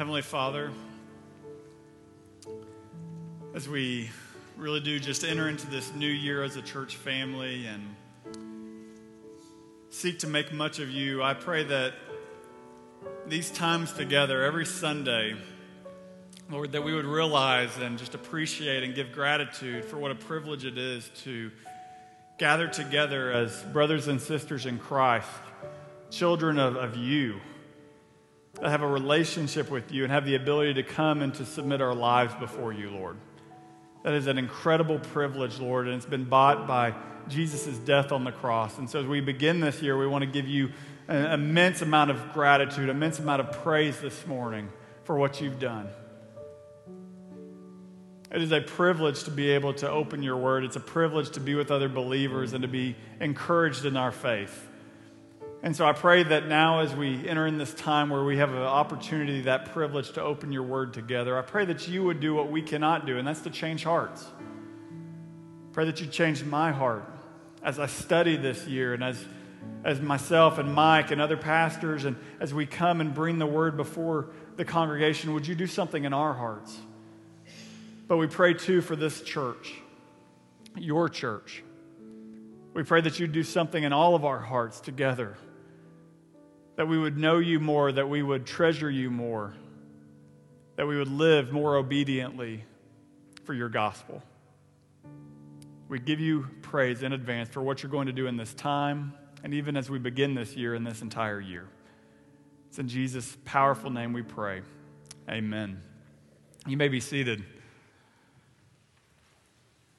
Heavenly Father, as we really do just enter into this new year as a church family and seek to make much of you, I pray that these times together, every Sunday, Lord, that we would realize and just appreciate and give gratitude for what a privilege it is to gather together as brothers and sisters in Christ, children of, of you have a relationship with you and have the ability to come and to submit our lives before you, Lord. That is an incredible privilege, Lord, and it's been bought by Jesus' death on the cross. And so as we begin this year, we want to give you an immense amount of gratitude, immense amount of praise this morning for what you've done. It is a privilege to be able to open your word. It's a privilege to be with other believers and to be encouraged in our faith. And so I pray that now, as we enter in this time where we have an opportunity, that privilege to open your word together, I pray that you would do what we cannot do, and that's to change hearts. Pray that you change my heart as I study this year and as, as myself and Mike and other pastors, and as we come and bring the word before the congregation, would you do something in our hearts? But we pray too for this church, your church. We pray that you do something in all of our hearts together that we would know you more, that we would treasure you more, that we would live more obediently for your gospel. We give you praise in advance for what you're going to do in this time and even as we begin this year and this entire year. It's in Jesus' powerful name we pray. Amen. You may be seated.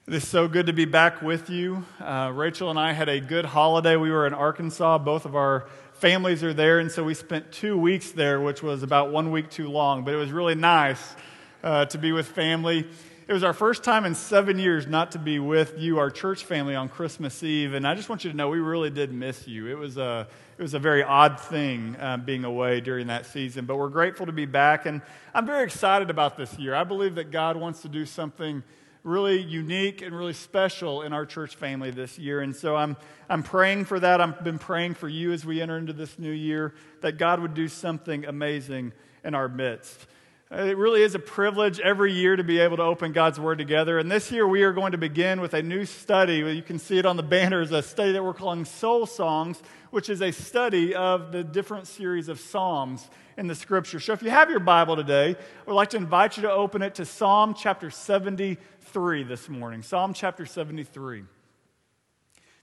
It is so good to be back with you. Uh, Rachel and I had a good holiday. We were in Arkansas. Both of our families are there, and so we spent two weeks there, which was about one week too long, but it was really nice uh, to be with family. It was our first time in seven years not to be with you, our church family, on Christmas Eve, and I just want you to know we really did miss you. It was a it was a very odd thing uh, being away during that season, but we're grateful to be back, and I'm very excited about this year. I believe that God wants to do something really unique and really special in our church family this year. And so I'm, I'm praying for that. I've been praying for you as we enter into this new year that God would do something amazing in our midst. Uh, it really is a privilege every year to be able to open God's Word together. And this year we are going to begin with a new study. You can see it on the banners, a study that we're calling Soul Songs, which is a study of the different series of Psalms in the Scripture. So if you have your Bible today, would like to invite you to open it to Psalm chapter 73 this morning. Psalm chapter 73.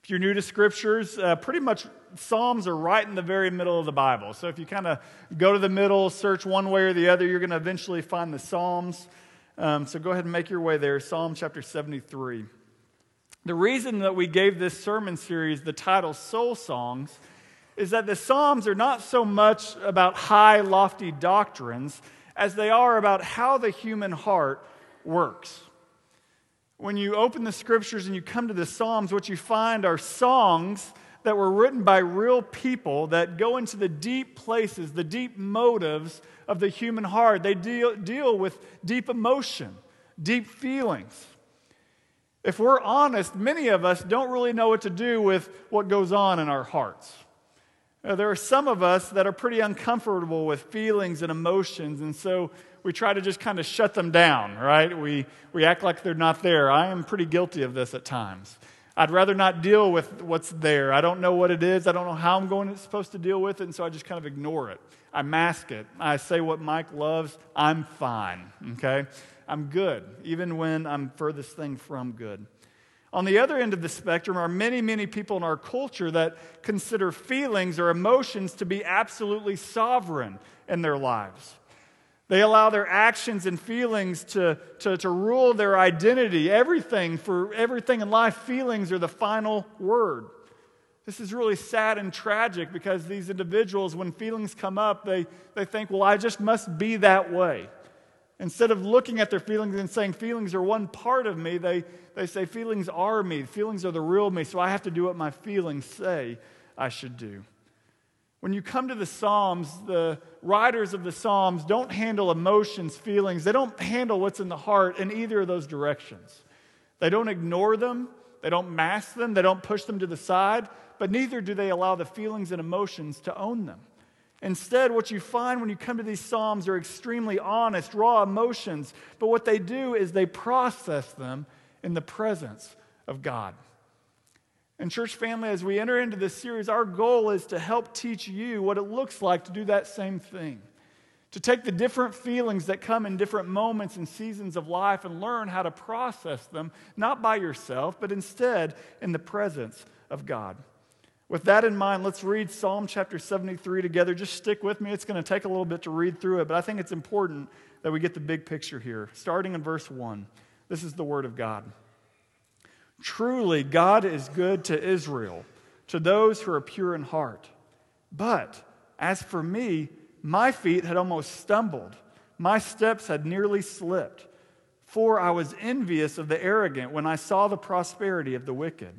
If you're new to scriptures, uh, pretty much Psalms are right in the very middle of the Bible. So if you kind of go to the middle, search one way or the other, you're going to eventually find the Psalms. Um, so go ahead and make your way there. Psalm chapter 73. The reason that we gave this sermon series the title Soul Songs is that the Psalms are not so much about high, lofty doctrines as they are about how the human heart works when you open the scriptures and you come to the Psalms, what you find are songs that were written by real people that go into the deep places, the deep motives of the human heart. They deal, deal with deep emotion, deep feelings. If we're honest, many of us don't really know what to do with what goes on in our hearts. Uh, there are some of us that are pretty uncomfortable with feelings and emotions, and so we try to just kind of shut them down, right? We, we act like they're not there. I am pretty guilty of this at times. I'd rather not deal with what's there. I don't know what it is. I don't know how I'm going to, supposed to deal with it, and so I just kind of ignore it. I mask it. I say what Mike loves. I'm fine, okay? I'm good, even when I'm furthest thing from good. On the other end of the spectrum are many, many people in our culture that consider feelings or emotions to be absolutely sovereign in their lives. They allow their actions and feelings to, to, to rule their identity. Everything, for everything in life, feelings are the final word. This is really sad and tragic because these individuals, when feelings come up, they, they think, well, I just must be that way. Instead of looking at their feelings and saying, feelings are one part of me, they, they say, feelings are me. Feelings are the real me, so I have to do what my feelings say I should do. When you come to the Psalms, the writers of the Psalms don't handle emotions, feelings. They don't handle what's in the heart in either of those directions. They don't ignore them, they don't mask them, they don't push them to the side, but neither do they allow the feelings and emotions to own them. Instead, what you find when you come to these Psalms are extremely honest, raw emotions, but what they do is they process them in the presence of God. And, church family, as we enter into this series, our goal is to help teach you what it looks like to do that same thing. To take the different feelings that come in different moments and seasons of life and learn how to process them, not by yourself, but instead in the presence of God. With that in mind, let's read Psalm chapter 73 together. Just stick with me. It's going to take a little bit to read through it, but I think it's important that we get the big picture here. Starting in verse 1, this is the word of God. Truly, God is good to Israel, to those who are pure in heart. But as for me, my feet had almost stumbled, my steps had nearly slipped. For I was envious of the arrogant when I saw the prosperity of the wicked.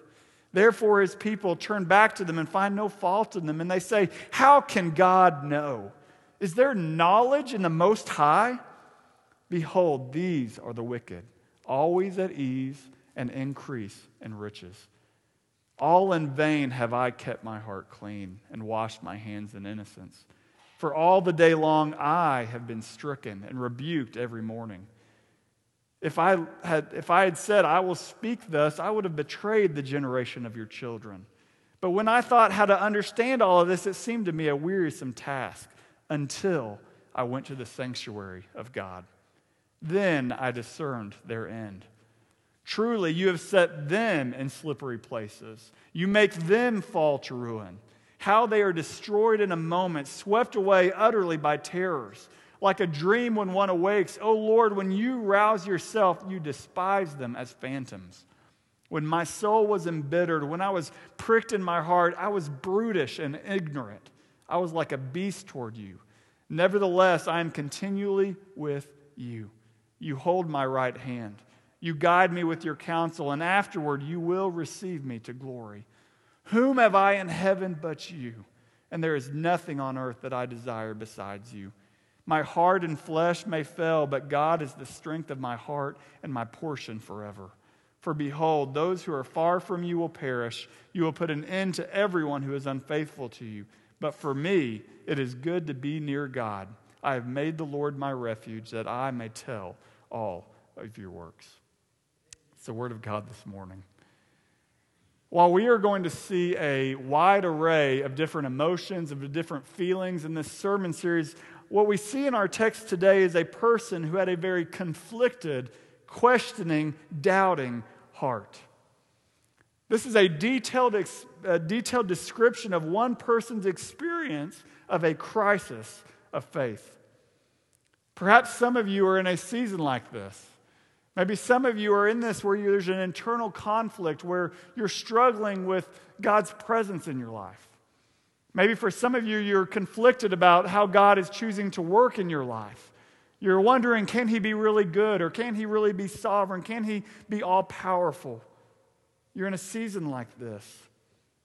Therefore, his people turn back to them and find no fault in them. And they say, How can God know? Is there knowledge in the Most High? Behold, these are the wicked, always at ease and increase in riches. All in vain have I kept my heart clean and washed my hands in innocence. For all the day long I have been stricken and rebuked every morning. If I, had, if I had said, I will speak thus, I would have betrayed the generation of your children. But when I thought how to understand all of this, it seemed to me a wearisome task until I went to the sanctuary of God. Then I discerned their end. Truly, you have set them in slippery places. You make them fall to ruin. How they are destroyed in a moment, swept away utterly by terrors like a dream when one awakes. Oh Lord, when you rouse yourself, you despise them as phantoms. When my soul was embittered, when I was pricked in my heart, I was brutish and ignorant. I was like a beast toward you. Nevertheless, I am continually with you. You hold my right hand. You guide me with your counsel, and afterward you will receive me to glory. Whom have I in heaven but you? And there is nothing on earth that I desire besides you. My heart and flesh may fail, but God is the strength of my heart and my portion forever. For behold, those who are far from you will perish. You will put an end to everyone who is unfaithful to you. But for me, it is good to be near God. I have made the Lord my refuge that I may tell all of your works. It's the word of God this morning. While we are going to see a wide array of different emotions, of different feelings in this sermon series, what we see in our text today is a person who had a very conflicted, questioning, doubting heart. This is a detailed, a detailed description of one person's experience of a crisis of faith. Perhaps some of you are in a season like this. Maybe some of you are in this where there's an internal conflict where you're struggling with God's presence in your life. Maybe for some of you, you're conflicted about how God is choosing to work in your life. You're wondering, can He be really good or can He really be sovereign? Can He be all powerful? You're in a season like this.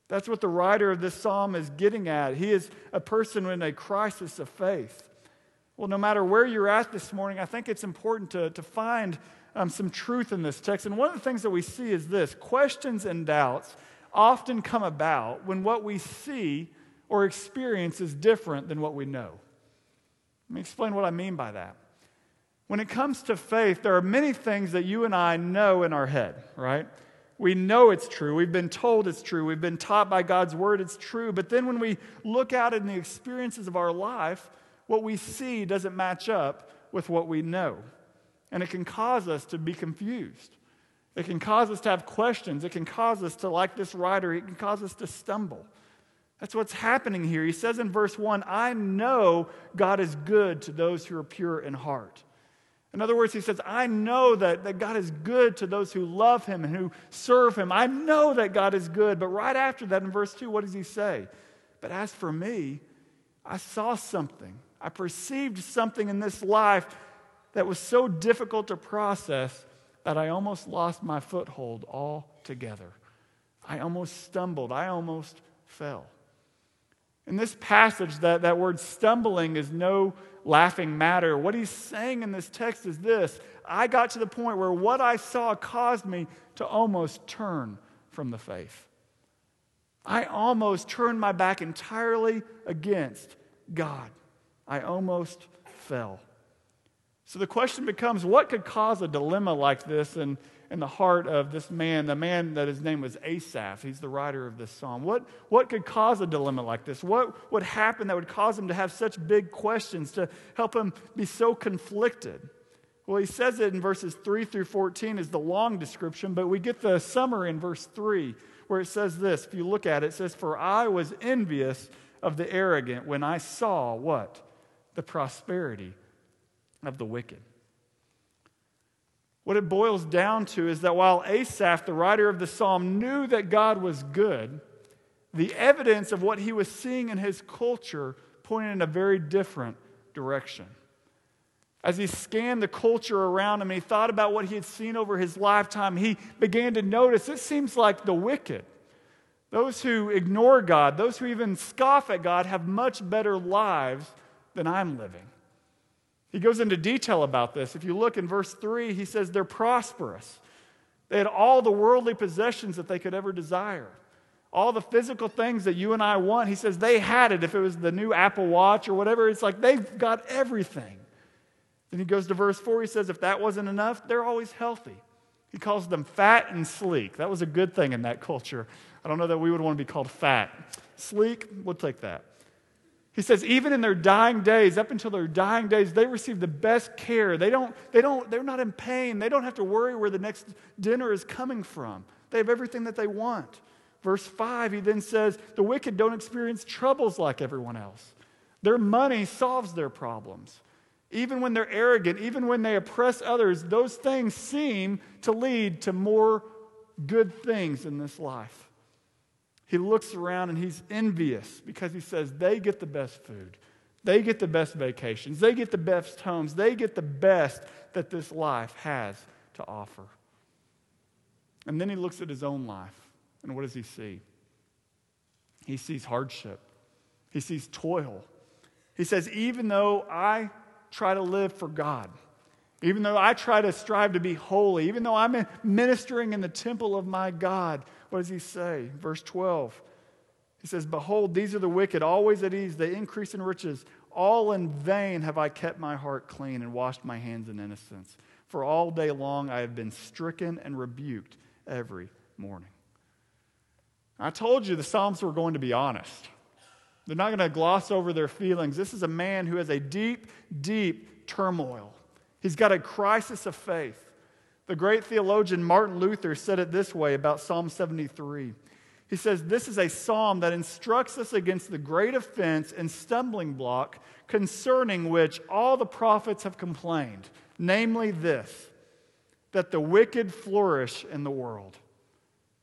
That's what the writer of this psalm is getting at. He is a person in a crisis of faith. Well, no matter where you're at this morning, I think it's important to, to find um, some truth in this text. And one of the things that we see is this questions and doubts often come about when what we see or experience is different than what we know. Let me explain what I mean by that. When it comes to faith, there are many things that you and I know in our head, right? We know it's true. We've been told it's true. We've been taught by God's word it's true. But then when we look out in the experiences of our life, what we see doesn't match up with what we know. And it can cause us to be confused. It can cause us to have questions. It can cause us to, like this writer, it can cause us to stumble. That's what's happening here. He says in verse 1 I know God is good to those who are pure in heart. In other words, he says, I know that, that God is good to those who love him and who serve him. I know that God is good. But right after that, in verse 2, what does he say? But as for me, I saw something. I perceived something in this life that was so difficult to process that I almost lost my foothold altogether. I almost stumbled. I almost fell. In this passage, that, that word stumbling is no laughing matter. What he's saying in this text is this I got to the point where what I saw caused me to almost turn from the faith. I almost turned my back entirely against God. I almost fell. So the question becomes what could cause a dilemma like this in, in the heart of this man, the man that his name was Asaph? He's the writer of this psalm. What, what could cause a dilemma like this? What would happen that would cause him to have such big questions, to help him be so conflicted? Well, he says it in verses 3 through 14 is the long description, but we get the summary in verse 3 where it says this. If you look at it, it says, For I was envious of the arrogant when I saw what? The prosperity of the wicked. What it boils down to is that while Asaph, the writer of the psalm, knew that God was good, the evidence of what he was seeing in his culture pointed in a very different direction. As he scanned the culture around him and he thought about what he had seen over his lifetime, he began to notice it seems like the wicked, those who ignore God, those who even scoff at God, have much better lives than I'm living. He goes into detail about this. If you look in verse 3, he says they're prosperous. They had all the worldly possessions that they could ever desire. All the physical things that you and I want, he says they had it. If it was the new Apple Watch or whatever, it's like they've got everything. Then he goes to verse 4, he says, if that wasn't enough, they're always healthy. He calls them fat and sleek. That was a good thing in that culture. I don't know that we would want to be called fat. Sleek, we'll take that. He says, even in their dying days, up until their dying days, they receive the best care. They don't, they don't, they're not in pain. They don't have to worry where the next dinner is coming from. They have everything that they want. Verse 5, he then says, the wicked don't experience troubles like everyone else. Their money solves their problems. Even when they're arrogant, even when they oppress others, those things seem to lead to more good things in this life he looks around and he's envious because he says they get the best food, they get the best vacations, they get the best homes, they get the best that this life has to offer. And then he looks at his own life, and what does he see? He sees hardship, he sees toil. He says, even though I try to live for God, even though I try to strive to be holy, even though I'm ministering in the temple of my God, what does he say? Verse 12. He says, Behold, these are the wicked, always at ease. They increase in riches. All in vain have I kept my heart clean and washed my hands in innocence. For all day long I have been stricken and rebuked every morning. I told you the Psalms were going to be honest. They're not going to gloss over their feelings. This is a man who has a deep, deep turmoil. He's got a crisis of faith. The great theologian Martin Luther said it this way about Psalm 73. He says, This is a psalm that instructs us against the great offense and stumbling block concerning which all the prophets have complained, namely this, that the wicked flourish in the world.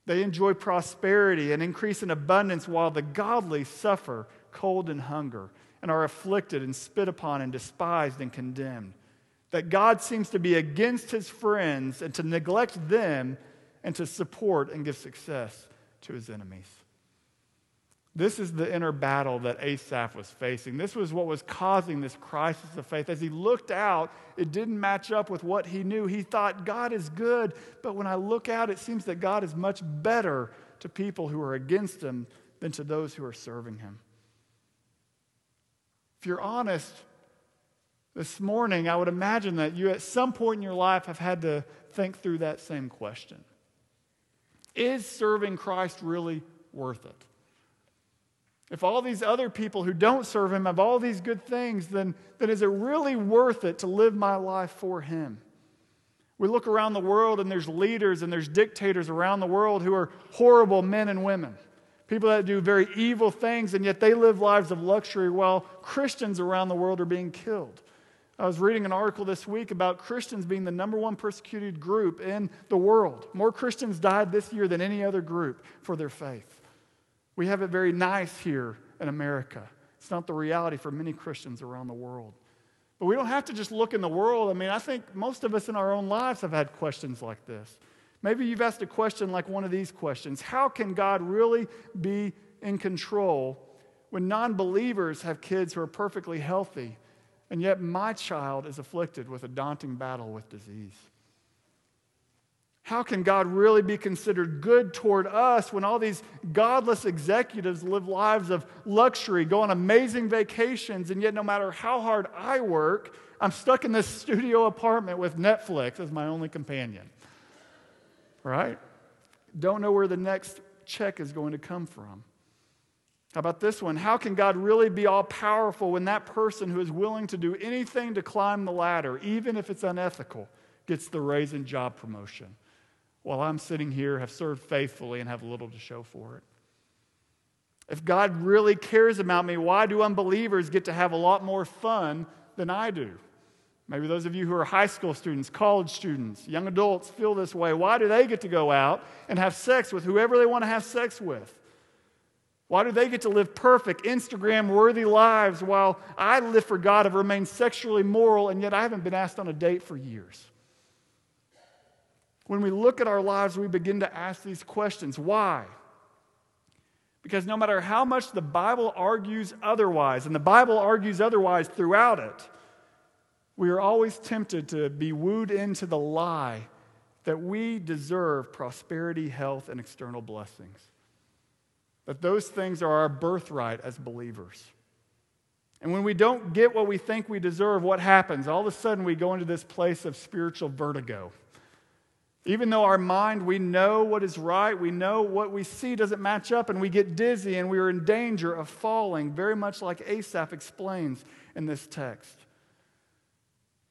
They enjoy prosperity and increase in abundance, while the godly suffer cold and hunger and are afflicted and spit upon and despised and condemned that God seems to be against his friends and to neglect them and to support and give success to his enemies. This is the inner battle that Asaph was facing. This was what was causing this crisis of faith. As he looked out, it didn't match up with what he knew. He thought, God is good, but when I look out, it seems that God is much better to people who are against him than to those who are serving him. If you're honest, this morning, I would imagine that you at some point in your life have had to think through that same question Is serving Christ really worth it? If all these other people who don't serve Him have all these good things, then, then is it really worth it to live my life for Him? We look around the world and there's leaders and there's dictators around the world who are horrible men and women. People that do very evil things, and yet they live lives of luxury while Christians around the world are being killed. I was reading an article this week about Christians being the number one persecuted group in the world. More Christians died this year than any other group for their faith. We have it very nice here in America. It's not the reality for many Christians around the world. But we don't have to just look in the world. I mean, I think most of us in our own lives have had questions like this. Maybe you've asked a question like one of these questions How can God really be in control when non believers have kids who are perfectly healthy, and yet my child is afflicted with a daunting battle with disease? How can God really be considered good toward us when all these godless executives live lives of luxury, go on amazing vacations, and yet no matter how hard I work, I'm stuck in this studio apartment with Netflix as my only companion? Right? Don't know where the next check is going to come from. How about this one? How can God really be all powerful when that person who is willing to do anything to climb the ladder, even if it's unethical, gets the raise and job promotion? while I'm sitting here, have served faithfully, and have little to show for it? If God really cares about me, why do unbelievers get to have a lot more fun than I do? Maybe those of you who are high school students, college students, young adults feel this way. Why do they get to go out and have sex with whoever they want to have sex with? Why do they get to live perfect, Instagram worthy lives while I live for God, have remained sexually moral, and yet I haven't been asked on a date for years? When we look at our lives, we begin to ask these questions. Why? Because no matter how much the Bible argues otherwise, and the Bible argues otherwise throughout it, we are always tempted to be wooed into the lie that we deserve prosperity, health, and external blessings. That those things are our birthright as believers. And when we don't get what we think we deserve, what happens? All of a sudden, we go into this place of spiritual vertigo. Even though our mind, we know what is right, we know what we see doesn't match up, and we get dizzy and we are in danger of falling, very much like Asaph explains in this text.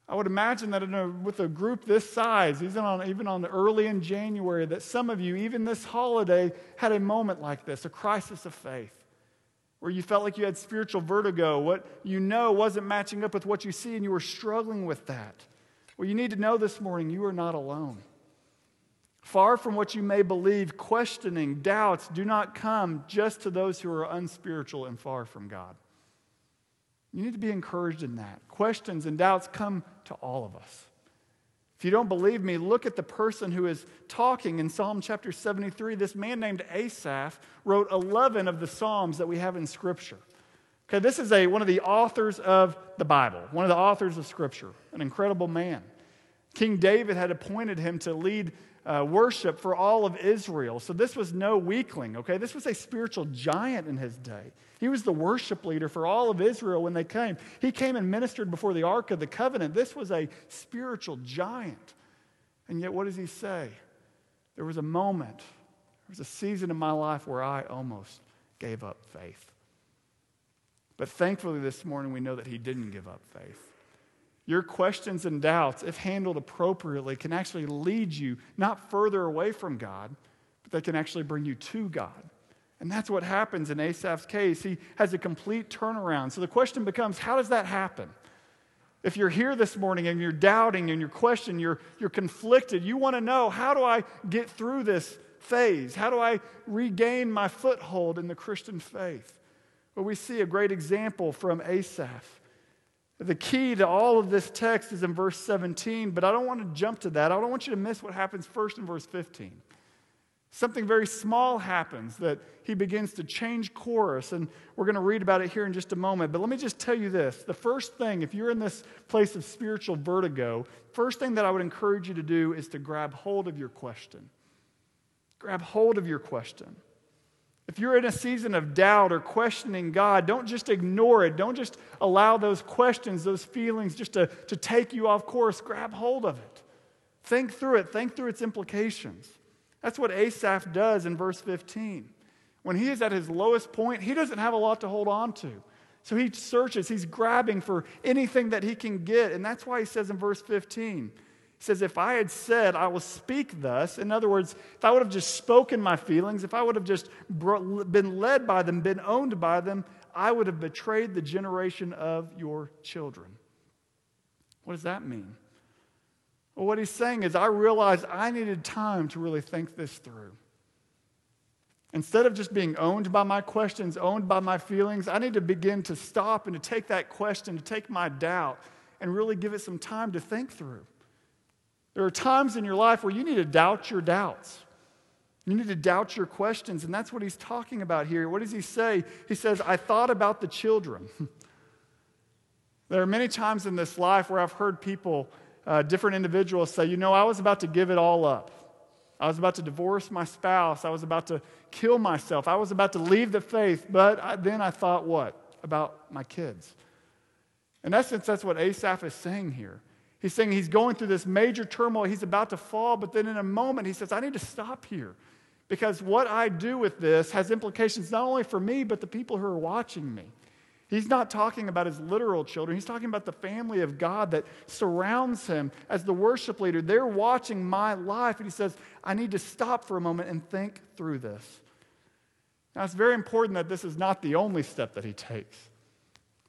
I would imagine that a, with a group this size, even on, even on the early in January, that some of you, even this holiday, had a moment like this, a crisis of faith, where you felt like you had spiritual vertigo. What you know wasn't matching up with what you see, and you were struggling with that. Well, you need to know this morning you are not alone. Far from what you may believe, questioning, doubts do not come just to those who are unspiritual and far from God. You need to be encouraged in that. Questions and doubts come to all of us. If you don't believe me, look at the person who is talking in Psalm chapter 73. This man named Asaph wrote 11 of the Psalms that we have in Scripture. Okay, this is a, one of the authors of the Bible, one of the authors of Scripture, an incredible man. King David had appointed him to lead uh, worship for all of Israel. So this was no weakling, okay? This was a spiritual giant in his day. He was the worship leader for all of Israel when they came. He came and ministered before the Ark of the Covenant. This was a spiritual giant. And yet, what does he say? There was a moment, there was a season in my life where I almost gave up faith. But thankfully, this morning, we know that he didn't give up faith. Your questions and doubts, if handled appropriately, can actually lead you not further away from God, but they can actually bring you to God. And that's what happens in Asaph's case. He has a complete turnaround. So the question becomes how does that happen? If you're here this morning and you're doubting and you're questioning, you're, you're conflicted, you want to know how do I get through this phase? How do I regain my foothold in the Christian faith? Well, we see a great example from Asaph. The key to all of this text is in verse 17, but I don't want to jump to that. I don't want you to miss what happens first in verse 15. Something very small happens that he begins to change course, and we're going to read about it here in just a moment. But let me just tell you this the first thing, if you're in this place of spiritual vertigo, first thing that I would encourage you to do is to grab hold of your question. Grab hold of your question. If you're in a season of doubt or questioning God, don't just ignore it. Don't just allow those questions, those feelings just to, to take you off course. Grab hold of it. Think through it, think through its implications. That's what Asaph does in verse 15. When he is at his lowest point, he doesn't have a lot to hold on to. So he searches, he's grabbing for anything that he can get. And that's why he says in verse 15, he says, If I had said, I will speak thus, in other words, if I would have just spoken my feelings, if I would have just been led by them, been owned by them, I would have betrayed the generation of your children. What does that mean? Well, what he's saying is, I realized I needed time to really think this through. Instead of just being owned by my questions, owned by my feelings, I need to begin to stop and to take that question, to take my doubt, and really give it some time to think through. There are times in your life where you need to doubt your doubts. You need to doubt your questions, and that's what he's talking about here. What does he say? He says, I thought about the children. there are many times in this life where I've heard people, uh, different individuals, say, You know, I was about to give it all up. I was about to divorce my spouse. I was about to kill myself. I was about to leave the faith. But I, then I thought, what? About my kids. In essence, that's what Asaph is saying here. He's saying he's going through this major turmoil. He's about to fall, but then in a moment, he says, I need to stop here because what I do with this has implications not only for me, but the people who are watching me. He's not talking about his literal children. He's talking about the family of God that surrounds him as the worship leader. They're watching my life. And he says, I need to stop for a moment and think through this. Now, it's very important that this is not the only step that he takes.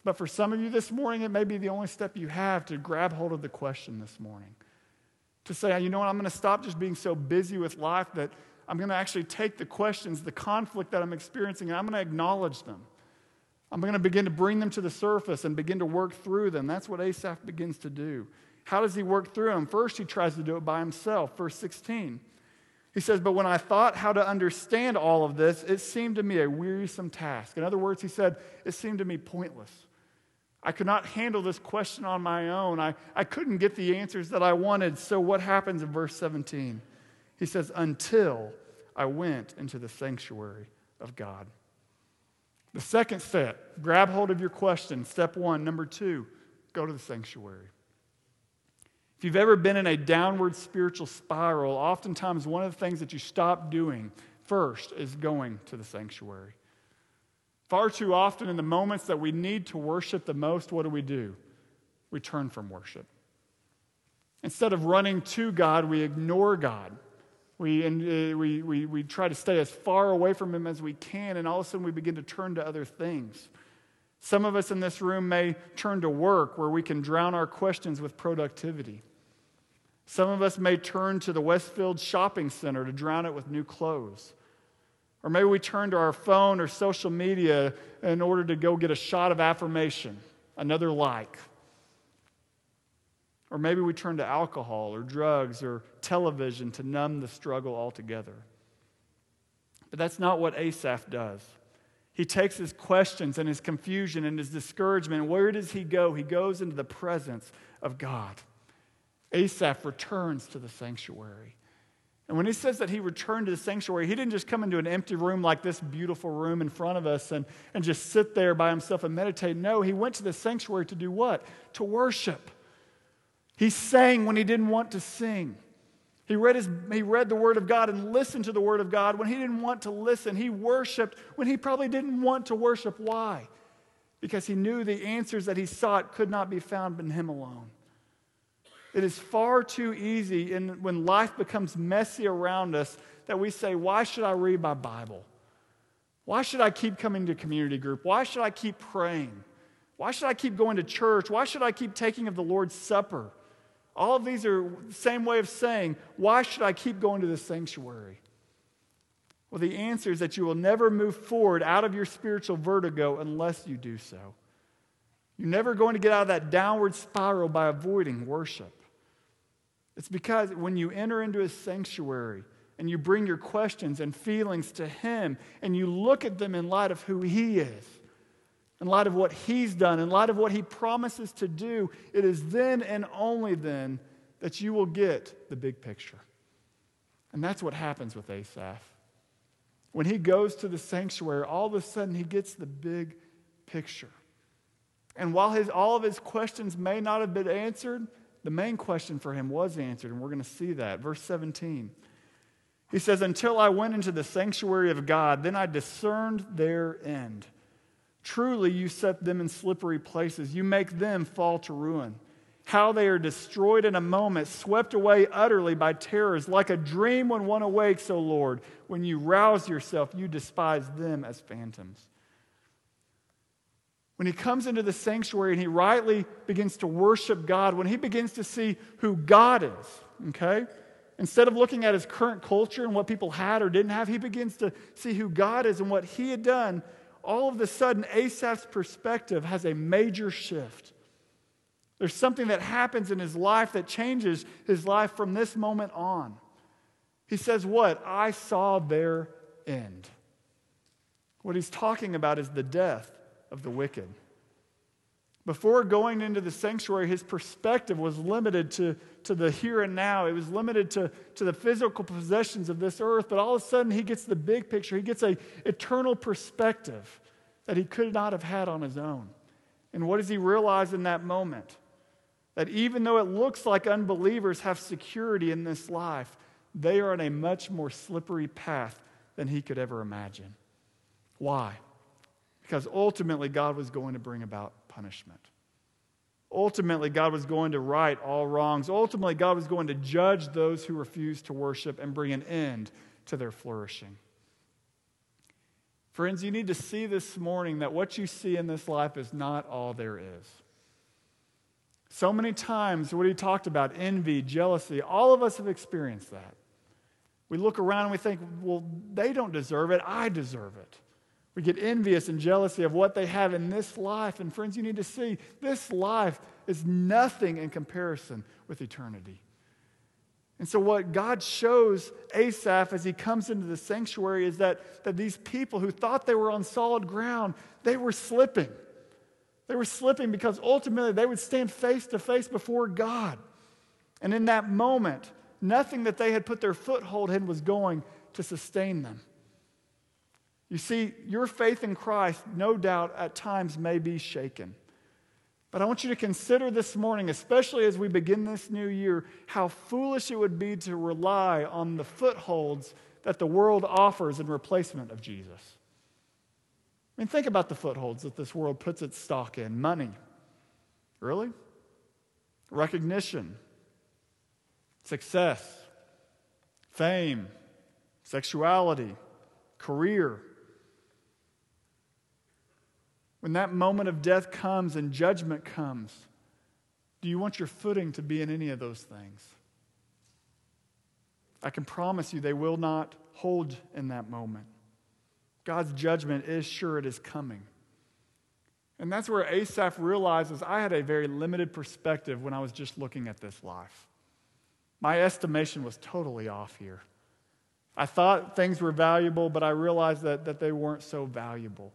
But for some of you this morning, it may be the only step you have to grab hold of the question this morning. To say, you know what, I'm going to stop just being so busy with life that I'm going to actually take the questions, the conflict that I'm experiencing, and I'm going to acknowledge them. I'm going to begin to bring them to the surface and begin to work through them. That's what Asaph begins to do. How does he work through them? First, he tries to do it by himself. Verse 16. He says, But when I thought how to understand all of this, it seemed to me a wearisome task. In other words, he said, It seemed to me pointless. I could not handle this question on my own. I, I couldn't get the answers that I wanted. So, what happens in verse 17? He says, Until I went into the sanctuary of God. The second step, grab hold of your question. Step one. Number two, go to the sanctuary. If you've ever been in a downward spiritual spiral, oftentimes one of the things that you stop doing first is going to the sanctuary. Far too often, in the moments that we need to worship the most, what do we do? We turn from worship. Instead of running to God, we ignore God. We, and, uh, we, we, we try to stay as far away from Him as we can, and all of a sudden we begin to turn to other things. Some of us in this room may turn to work where we can drown our questions with productivity. Some of us may turn to the Westfield Shopping Center to drown it with new clothes. Or maybe we turn to our phone or social media in order to go get a shot of affirmation, another like. Or maybe we turn to alcohol or drugs or television to numb the struggle altogether. But that's not what Asaph does. He takes his questions and his confusion and his discouragement, where does he go? He goes into the presence of God. Asaph returns to the sanctuary. And when he says that he returned to the sanctuary, he didn't just come into an empty room like this beautiful room in front of us and, and just sit there by himself and meditate. No, he went to the sanctuary to do what? To worship. He sang when he didn't want to sing. He read, his, he read the Word of God and listened to the Word of God when he didn't want to listen. He worshiped when he probably didn't want to worship. Why? Because he knew the answers that he sought could not be found in him alone. It is far too easy in, when life becomes messy around us that we say, Why should I read my Bible? Why should I keep coming to community group? Why should I keep praying? Why should I keep going to church? Why should I keep taking of the Lord's Supper? All of these are the same way of saying, why should I keep going to the sanctuary? Well, the answer is that you will never move forward out of your spiritual vertigo unless you do so. You're never going to get out of that downward spiral by avoiding worship. It's because when you enter into his sanctuary and you bring your questions and feelings to him and you look at them in light of who he is, in light of what he's done, in light of what he promises to do, it is then and only then that you will get the big picture. And that's what happens with Asaph. When he goes to the sanctuary, all of a sudden he gets the big picture. And while his, all of his questions may not have been answered, the main question for him was answered, and we're going to see that. Verse 17. He says, Until I went into the sanctuary of God, then I discerned their end. Truly, you set them in slippery places. You make them fall to ruin. How they are destroyed in a moment, swept away utterly by terrors, like a dream when one awakes, O Lord. When you rouse yourself, you despise them as phantoms. When he comes into the sanctuary and he rightly begins to worship God, when he begins to see who God is, okay? Instead of looking at his current culture and what people had or didn't have, he begins to see who God is and what he had done. All of a sudden, Asaph's perspective has a major shift. There's something that happens in his life that changes his life from this moment on. He says, What? I saw their end. What he's talking about is the death of the wicked. Before going into the sanctuary, his perspective was limited to, to the here and now. It was limited to, to the physical possessions of this earth. But all of a sudden, he gets the big picture. He gets a eternal perspective that he could not have had on his own. And what does he realize in that moment? That even though it looks like unbelievers have security in this life, they are on a much more slippery path than he could ever imagine. Why? Because ultimately, God was going to bring about punishment. Ultimately, God was going to right all wrongs. Ultimately, God was going to judge those who refused to worship and bring an end to their flourishing. Friends, you need to see this morning that what you see in this life is not all there is. So many times, what he talked about envy, jealousy, all of us have experienced that. We look around and we think, well, they don't deserve it, I deserve it. We get envious and jealousy of what they have in this life. And friends, you need to see this life is nothing in comparison with eternity. And so, what God shows Asaph as he comes into the sanctuary is that, that these people who thought they were on solid ground, they were slipping. They were slipping because ultimately they would stand face to face before God. And in that moment, nothing that they had put their foothold in was going to sustain them. You see, your faith in Christ, no doubt, at times may be shaken. But I want you to consider this morning, especially as we begin this new year, how foolish it would be to rely on the footholds that the world offers in replacement of Jesus. I mean, think about the footholds that this world puts its stock in money. Really? Recognition, success, fame, sexuality, career, when that moment of death comes and judgment comes, do you want your footing to be in any of those things? I can promise you they will not hold in that moment. God's judgment is sure it is coming. And that's where Asaph realizes I had a very limited perspective when I was just looking at this life. My estimation was totally off here. I thought things were valuable, but I realized that, that they weren't so valuable.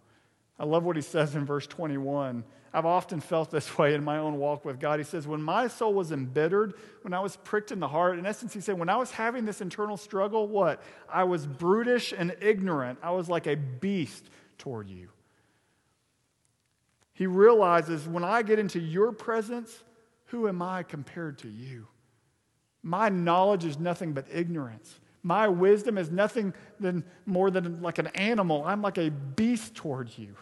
I love what he says in verse 21. I've often felt this way in my own walk with God. He says, When my soul was embittered, when I was pricked in the heart, in essence, he said, When I was having this internal struggle, what? I was brutish and ignorant. I was like a beast toward you. He realizes when I get into your presence, who am I compared to you? My knowledge is nothing but ignorance. My wisdom is nothing than, more than like an animal. I'm like a beast toward you.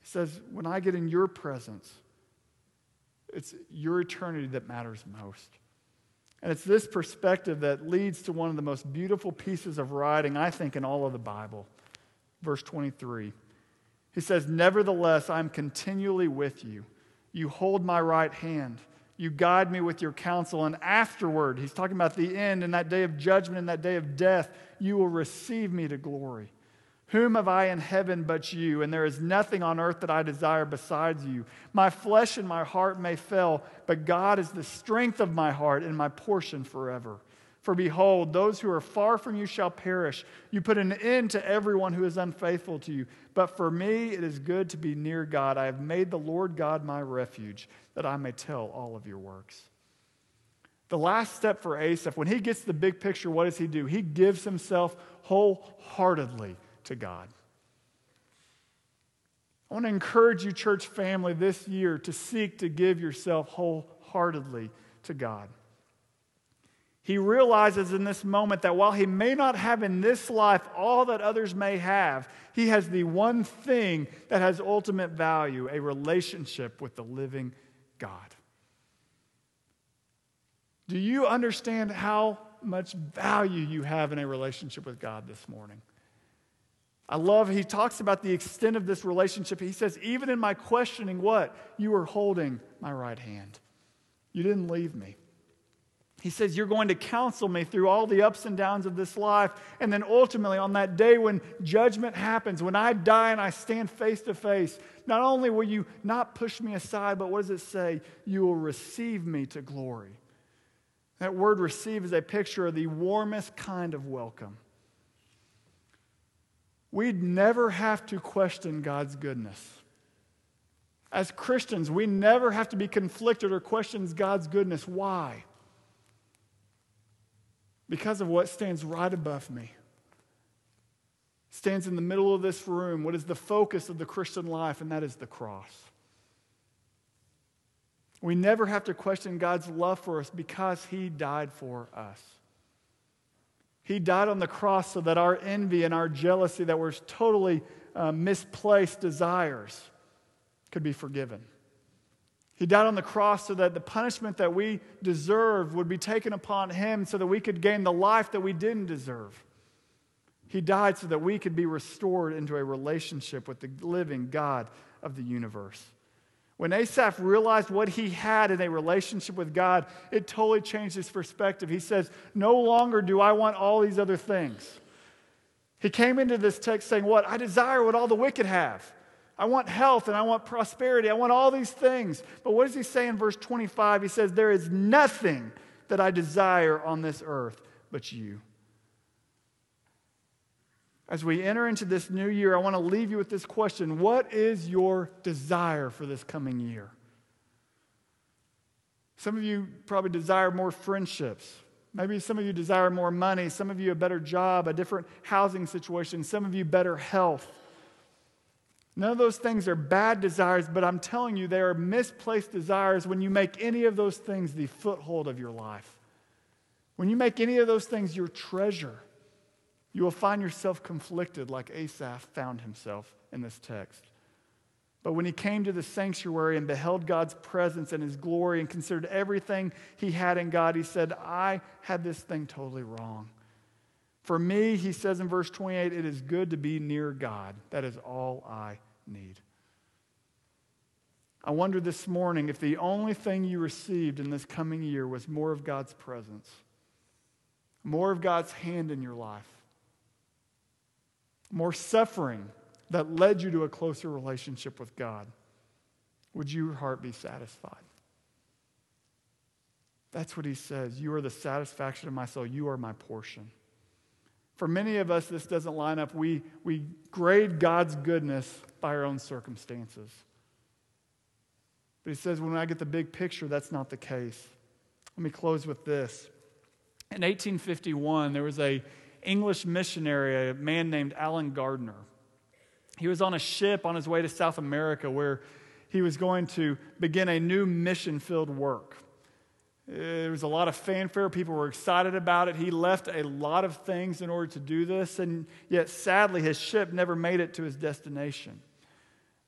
He says, When I get in your presence, it's your eternity that matters most. And it's this perspective that leads to one of the most beautiful pieces of writing, I think, in all of the Bible. Verse 23. He says, Nevertheless, I'm continually with you. You hold my right hand. You guide me with your counsel. And afterward, he's talking about the end, and that day of judgment, and that day of death, you will receive me to glory. Whom have I in heaven but you? And there is nothing on earth that I desire besides you. My flesh and my heart may fail, but God is the strength of my heart and my portion forever. For behold, those who are far from you shall perish. You put an end to everyone who is unfaithful to you. But for me, it is good to be near God. I have made the Lord God my refuge, that I may tell all of your works. The last step for Asaph, when he gets the big picture, what does he do? He gives himself wholeheartedly to God. I want to encourage you, church family, this year to seek to give yourself wholeheartedly to God. He realizes in this moment that while he may not have in this life all that others may have, he has the one thing that has ultimate value a relationship with the living God. Do you understand how much value you have in a relationship with God this morning? I love, he talks about the extent of this relationship. He says, even in my questioning, what? You are holding my right hand. You didn't leave me. He says, You're going to counsel me through all the ups and downs of this life. And then ultimately, on that day when judgment happens, when I die and I stand face to face, not only will you not push me aside, but what does it say? You will receive me to glory. That word receive is a picture of the warmest kind of welcome. We'd never have to question God's goodness. As Christians, we never have to be conflicted or question God's goodness. Why? because of what stands right above me. Stands in the middle of this room, what is the focus of the Christian life, and that is the cross. We never have to question God's love for us because He died for us. He died on the cross so that our envy and our jealousy, that were totally uh, misplaced desires, could be forgiven. He died on the cross so that the punishment that we deserved would be taken upon him so that we could gain the life that we didn't deserve. He died so that we could be restored into a relationship with the living God of the universe. When Asaph realized what he had in a relationship with God, it totally changed his perspective. He says, No longer do I want all these other things. He came into this text saying, What? I desire what all the wicked have. I want health and I want prosperity. I want all these things. But what does he say in verse 25? He says, There is nothing that I desire on this earth but you. As we enter into this new year, I want to leave you with this question What is your desire for this coming year? Some of you probably desire more friendships. Maybe some of you desire more money. Some of you a better job, a different housing situation. Some of you better health. None of those things are bad desires, but I'm telling you, they are misplaced desires when you make any of those things the foothold of your life. When you make any of those things your treasure, you will find yourself conflicted like Asaph found himself in this text. But when he came to the sanctuary and beheld God's presence and his glory and considered everything he had in God, he said, I had this thing totally wrong. For me, he says in verse 28, it is good to be near God. That is all I need. I wonder this morning if the only thing you received in this coming year was more of God's presence, more of God's hand in your life, more suffering that led you to a closer relationship with God. Would your heart be satisfied? That's what he says. You are the satisfaction of my soul. You are my portion. For many of us, this doesn't line up. We, we grade God's goodness by our own circumstances. But he says, when I get the big picture, that's not the case. Let me close with this. In 1851, there was a English missionary, a man named Allen Gardiner. He was on a ship on his way to South America where he was going to begin a new mission filled work. There was a lot of fanfare. People were excited about it. He left a lot of things in order to do this, and yet sadly, his ship never made it to his destination.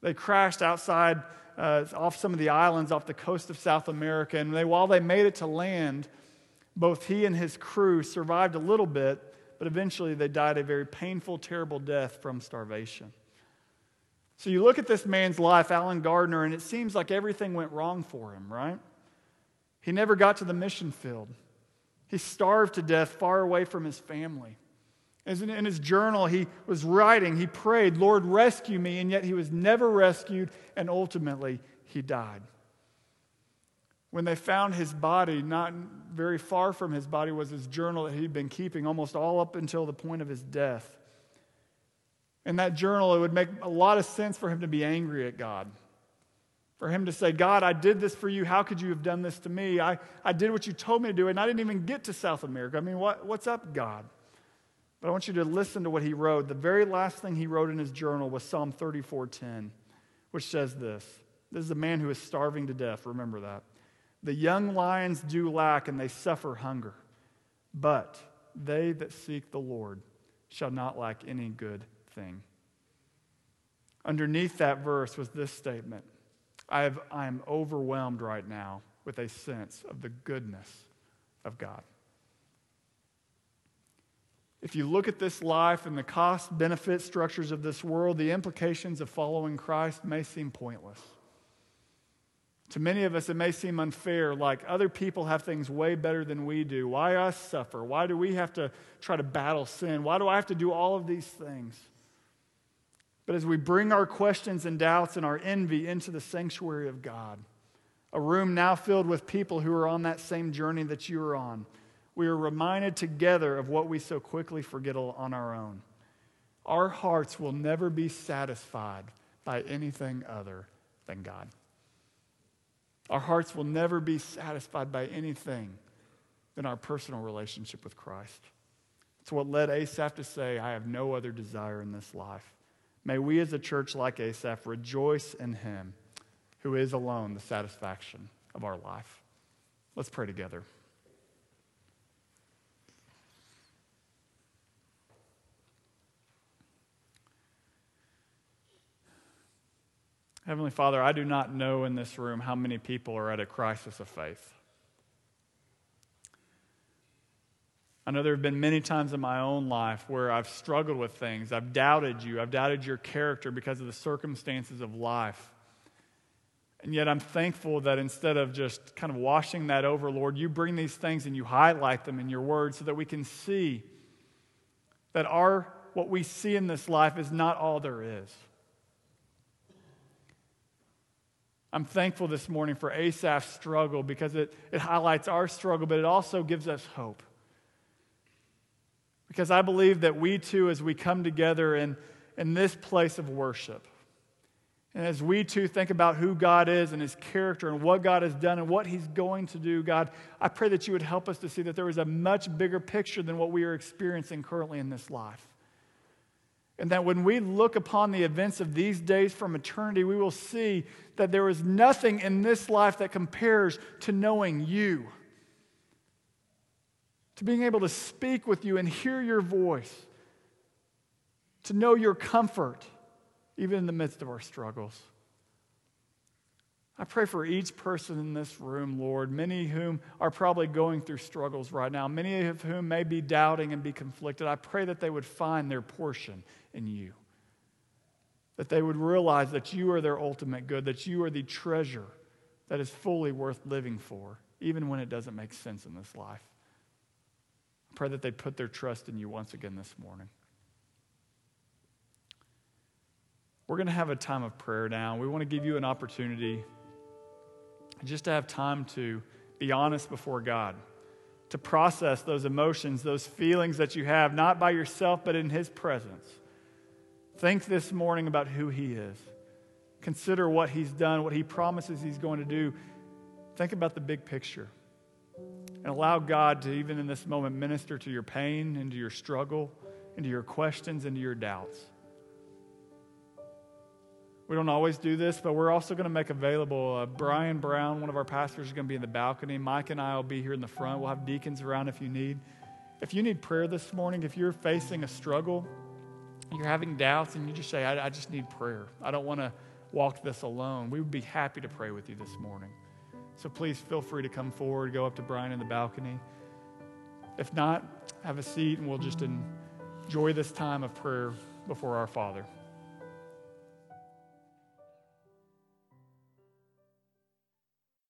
They crashed outside, uh, off some of the islands off the coast of South America, and they, while they made it to land, both he and his crew survived a little bit, but eventually they died a very painful, terrible death from starvation. So you look at this man's life, Allen Gardiner, and it seems like everything went wrong for him, right? He never got to the mission field. He starved to death far away from his family. In his journal, he was writing, he prayed, Lord, rescue me, and yet he was never rescued, and ultimately he died. When they found his body, not very far from his body was his journal that he'd been keeping almost all up until the point of his death. In that journal, it would make a lot of sense for him to be angry at God. For him to say, God, I did this for you. How could you have done this to me? I, I did what you told me to do, and I didn't even get to South America. I mean, what, what's up, God? But I want you to listen to what he wrote. The very last thing he wrote in his journal was Psalm 34:10, which says this. This is a man who is starving to death. Remember that. The young lions do lack and they suffer hunger, but they that seek the Lord shall not lack any good thing. Underneath that verse was this statement I, am overwhelmed right now with a sense of the goodness of God. If you look at this life and the cost benefit structures of this world, the implications of following Christ may seem pointless. To many of us, it may seem unfair, like other people have things way better than we do. Why us suffer? Why do we have to try to battle sin? Why do I have to do all of these things? But as we bring our questions and doubts and our envy into the sanctuary of God, a room now filled with people who are on that same journey that you are on, we are reminded together of what we so quickly forget on our own. Our hearts will never be satisfied by anything other than God. Our hearts will never be satisfied by anything than our personal relationship with Christ. It's what led Asaph to say, I have no other desire in this life. May we as a church like Asaph rejoice in him who is alone the satisfaction of our life. Let's pray together. Heavenly Father, I do not know in this room how many people are at a crisis of faith. I know there have been many times in my own life where I've struggled with things. I've doubted you. I've doubted your character because of the circumstances of life. And yet I'm thankful that instead of just kind of washing that over, Lord, you bring these things and you highlight them in your word so that we can see that our what we see in this life is not all there is. I'm thankful this morning for Asaph's struggle because it, it highlights our struggle, but it also gives us hope. Because I believe that we too, as we come together in, in this place of worship, and as we too think about who God is and his character and what God has done and what he's going to do, God, I pray that you would help us to see that there is a much bigger picture than what we are experiencing currently in this life. And that when we look upon the events of these days from eternity, we will see that there is nothing in this life that compares to knowing you, to being able to speak with you and hear your voice, to know your comfort, even in the midst of our struggles. I pray for each person in this room, Lord, many whom are probably going through struggles right now, many of whom may be doubting and be conflicted. I pray that they would find their portion in you, that they would realize that you are their ultimate good, that you are the treasure that is fully worth living for, even when it doesn't make sense in this life. I pray that they put their trust in you once again this morning. We're going to have a time of prayer now. We want to give you an opportunity just to have time to be honest before God, to process those emotions, those feelings that you have, not by yourself, but in His presence. Think this morning about who He is. Consider what He's done, what He promises He's going to do. Think about the big picture. And allow God to, even in this moment, minister to your pain and to your struggle, and to your questions and to your doubts. We don't always do this, but we're also going to make available. Uh, Brian Brown, one of our pastors, is going to be in the balcony. Mike and I will be here in the front. We'll have deacons around if you need. If you need prayer this morning, if you're facing a struggle, you're having doubts, and you just say, I, I just need prayer. I don't want to walk this alone. We would be happy to pray with you this morning. So please feel free to come forward, go up to Brian in the balcony. If not, have a seat, and we'll just enjoy this time of prayer before our Father.